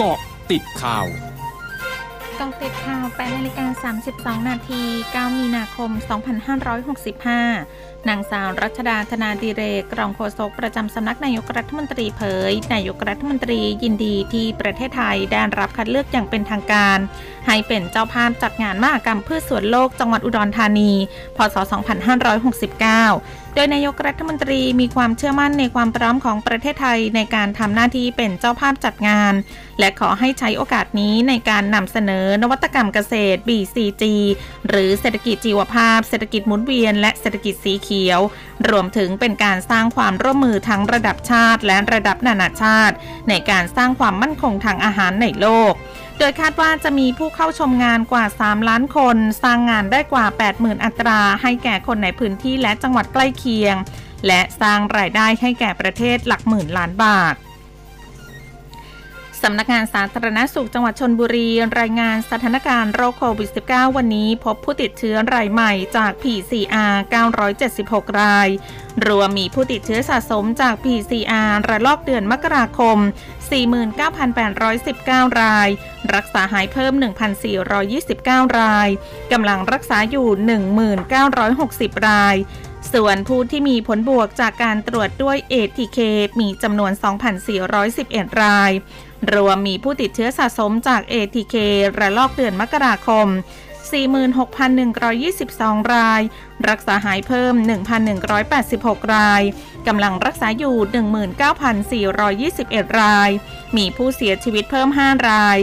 กาะติดข่าวกองติดข่าว8นาฬิกา32 นาที 9 มีนาคม 2565นางสาวรัชดาธนาดีเรกรองโฆษกประจำสำนักนายกรัฐมนตรีเผย นายกรัฐมนตรียินดีที่ประเทศไทยได้รับคัดเลือกอย่างเป็นทางการ ให้เป็นเจ้าภาพจัดงานมหกรรมพืชสวนโลกจังหวัดอุดรธานี พศ 2569 โดยนายกรัฐมนตรีมีความเชื่อมั่นในความพร้อมของประเทศไทยในการทำหน้าที่เป็นเจ้าภาพจัดงาน และขอให้ใช้โอกาสนี้ในการนำเสนอนวัตกรรมเกษตร BCG หรือเศรษฐกิจจีวภาพ เศรษฐกิจหมุนเวียน และเศรษฐกิจสีเขียว รวมถึงเป็นการสร้างความร่วมมือทั้งระดับชาติและระดับนานาชาติ ในการสร้างความมั่นคงทางอาหารในโลก โดยคาดว่าจะมีผู้เข้าชมงานกว่า 3 ล้านคน สร้างงานได้กว่า 80,000 อัตรา ให้แก่คนในพื้นที่และจังหวัดใกล้เคียง และสร้างรายได้ให้แก่ประเทศหลักหมื่นล้านบาท สำนักงานสาธารณสุขจังหวัดชนบุรี รายงานสถานการณ์โรคโควิด -19 วันนี้พบผู้ติดเชื้อรายใหม่จาก PCR 976 ราย รวมมีผู้ติดเชื้อสะสมจาก PCR ระลอกเดือนมกราคม 49,819 ราย รักษาหายเพิ่ม 1,429 ราย กำลังรักษาอยู่ 1,960 รายส่วนผู้ที่มีผลบวกจากการตรวจด้วย ATK มีจำนวน 2,411 ราย รวมมีผู้ติดเชื้อสะสมจาก ATK ระลอกเดือนมกราคม 46,122 ราย รักษาหายเพิ่ม 1,186 ราย กำลังรักษาอยู่ 19,421 ราย มีผู้เสียชีวิตเพิ่ม 5 ราย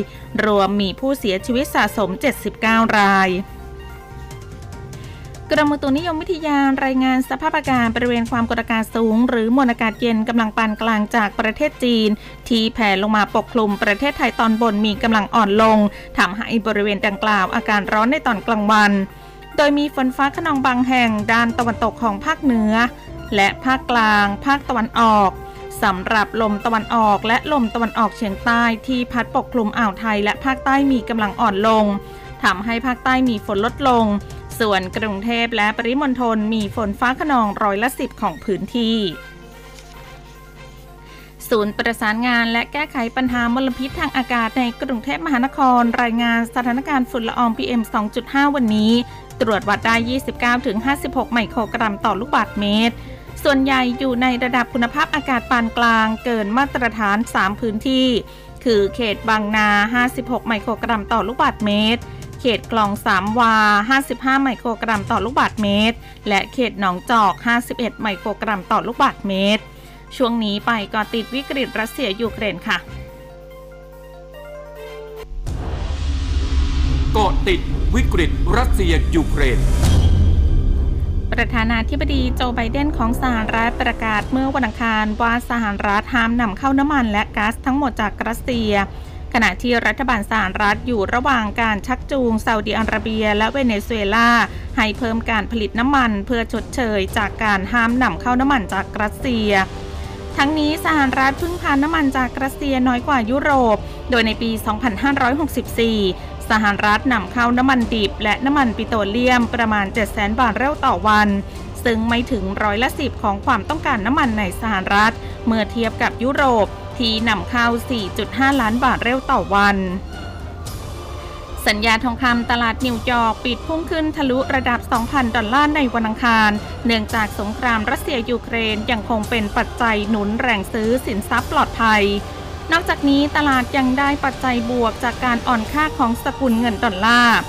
รวมมีผู้เสียชีวิตสะสม 79 ราย รมอุตุนิยมวิทยารายงานสภาพอากาศบริเวณความกดอากาศสูง หรือมวลอากาศเย็นกำลังปานกลางจากประเทศจีน ที่แผ่ลงมาปกคลุมประเทศไทยตอนบนมีกำลังอ่อนลงทำให้บริเวณดังกล่าวอาการร้อนในตอนกลางวัน โดยมีฝนฟ้าขนองบางแห่งด้านตะวันตกของภาคเหนือ และภาคกลาง ภาคตะวันออกสำหรับลมตะวันออกและลมตะวันออกเฉียงใต้ที่พัดปกคลุมอ่าวไทยและภาคใต้มีกำลังอ่อนลงทำให้ภาคใต้มีฝนลดลง ส่วนกรุงเทพและปริมณฑลมีฝนฟ้าขนองร้อยละสิบของพื้นที่ ศูนย์ประสานงานและแก้ไขปัญหามลพิษทางอากาศในกรุงเทพมหานคร รายงานสถานการณ์ฝุ่นละออง PM 2.5 วันนี้ ตรวจวัดได้ 29-56 ไมโครกรัมต่อลูกบาศก์เมตร ส่วนใหญ่อยู่ในระดับคุณภาพอากาศปานกลางเกินมาตรฐาน 3 พื้นที่ คือเขตบางนา 56 ไมโครกรัมต่อลูกบาศก์เมตร เขตคลองสามวา 55 ไมโครกรัมต่อลูกบาศก์เมตร และเขตหนองจอก 51 ไมโครกรัมต่อลูกบาศก์เมตร ช่วงนี้ไปเกาะติดวิกฤตรัสเซียยูเครนค่ะเกาะติดวิกฤตรัสเซียยูเครน ประธานาธิบดีโจไบเดนของสหรัฐประกาศเมื่อวันอังคารว่าสหรัฐห้ามนำเข้าน้ำมันและก๊าซทั้งหมดจากรัสเซีย ขณะที่รัฐบาลสหรัฐอยู่ระหว่างการชักจูงซาอุดิอาระเบีย และเวเนซุเอลาให้เพิ่มการผลิตน้ำมันเพื่อชดเชยจากการห้ามนำเข้าน้ำมันจากรัสเซียทั้งนี้สหรัฐพึ่งพาน้ำมันจากรัสเซียน้อยกว่ายุโรป โดยในปี 2564 สหรัฐนำเข้าน้ำมันดิบ และน้ำมันปิโตรเลียมประมาณ 700,000 บาร์เรลต่อวัน ซึ่งไม่ถึงร้อยละสิบของความต้องการน้ำมันในสหรัฐ เมื่อเทียบกับยุโรป ที่นำเข้า 4.5 ล้านบาร์เรลต่อวัน สัญญาทองคำตลาดนิวยอร์กปิดพุ่งขึ้นทะลุระดับ 2,000 ดอลลาร์ในวันอังคาร เนื่องจากสงครามรัสเซียยูเครนยังคงเป็นปัจจัยหนุนแรงซื้อสินทรัพย์ปลอดภัยนอกจากนี้ตลาดยังได้ปัจจัยบวกจากการอ่อนค่าของสกุลเงินดอลลาร์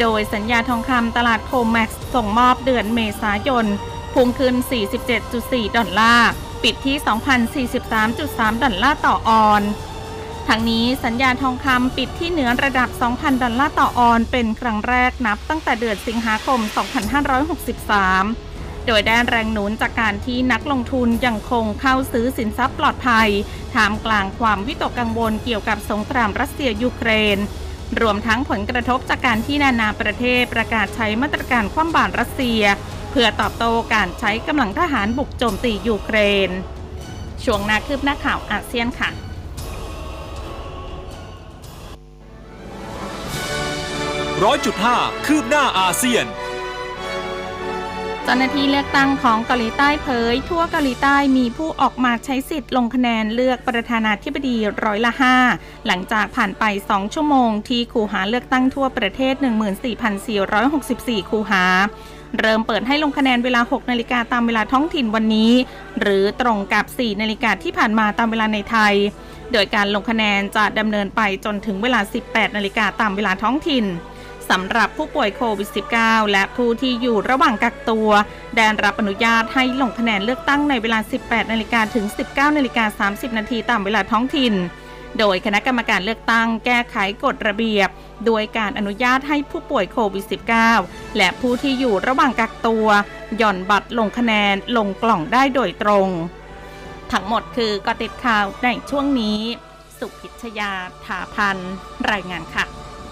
โดยสัญญาทองคำตลาด COMEX ส่งมอบเดือนเมษายนพุ่งขึ้น 47.4 ดอลลาร์ ปิดที่ 2,043.3 ดอลลาร์ต่อออนซ์ทั้งนี้สัญญาทองคำปิดที่เหนือระดับ 2,000 ดอลลาร์ต่อออนซ์ เป็นครั้งแรกนับตั้งแต่เดือนสิงหาคม 2563 โดยได้แรงหนุนจากการที่นักลงทุนยังคงเข้าซื้อสินทรัพย์ปลอดภัยท่ามกลางความวิตกกังวลเกี่ยวกับสงครามรัสเซียยูเครน รวมทั้งผลกระทบจากการที่นานาประเทศประกาศใช้มาตรการคว่ำบาตรรัสเซีย เพื่อตอบโต้การใช้กำลังทหารบุกโจมตียูเครน ช่วงหน้าคืบหน้าข่าวอาเซียนค่ะร้อยจุดห้าคืบหน้าอาเซียนเจ้าหน้าที่เลือกตั้งของเกาหลีใต้เผย ทั่วเกาหลีใต้มีผู้ออกมาใช้สิทธิ์ลงคะแนนเลือกประธานาธิบดีร้อยละ5หลังจากผ่านไป 2 ชั่วโมงที่คูหาเลือกตั้งทั่วประเทศ 14,464 คูหา เริ่มเปิดให้ลงคะแนนเวลา 6 นาฬิกาตามเวลาท้องถิ่นวันนี้ หรือตรงกับ 4 นาฬิกาที่ผ่านมาตามเวลาในไทย โดยการลงคะแนนจะดำเนินไปจนถึงเวลา 18 นาฬิกาตามเวลาท้องถิ่นสำหรับผู้ป่วยโควิด -19 และผู้ที่อยู่ระหว่างกักตัวแดนรับอนุญาตให้ลงคะแนนเลือกตั้งในเวลา 18 นาฬิกาถึง 19 นาฬิกา 30 นาทีตามเวลาท้องถิ่น โดยคณะกรรมการเลือกตั้งแก้ไขกฎระเบียบ โดยการอนุญาตให้ผู้ป่วยโควิด -19 และผู้ที่อยู่ระหว่างกักตัว หย่อนบัตรลงคะแนนลงกล่องได้โดยตรง ทั้งหมดคือกติดข่าวในช่วงนี้ สุพิชยาถาพันรายงานค่ะ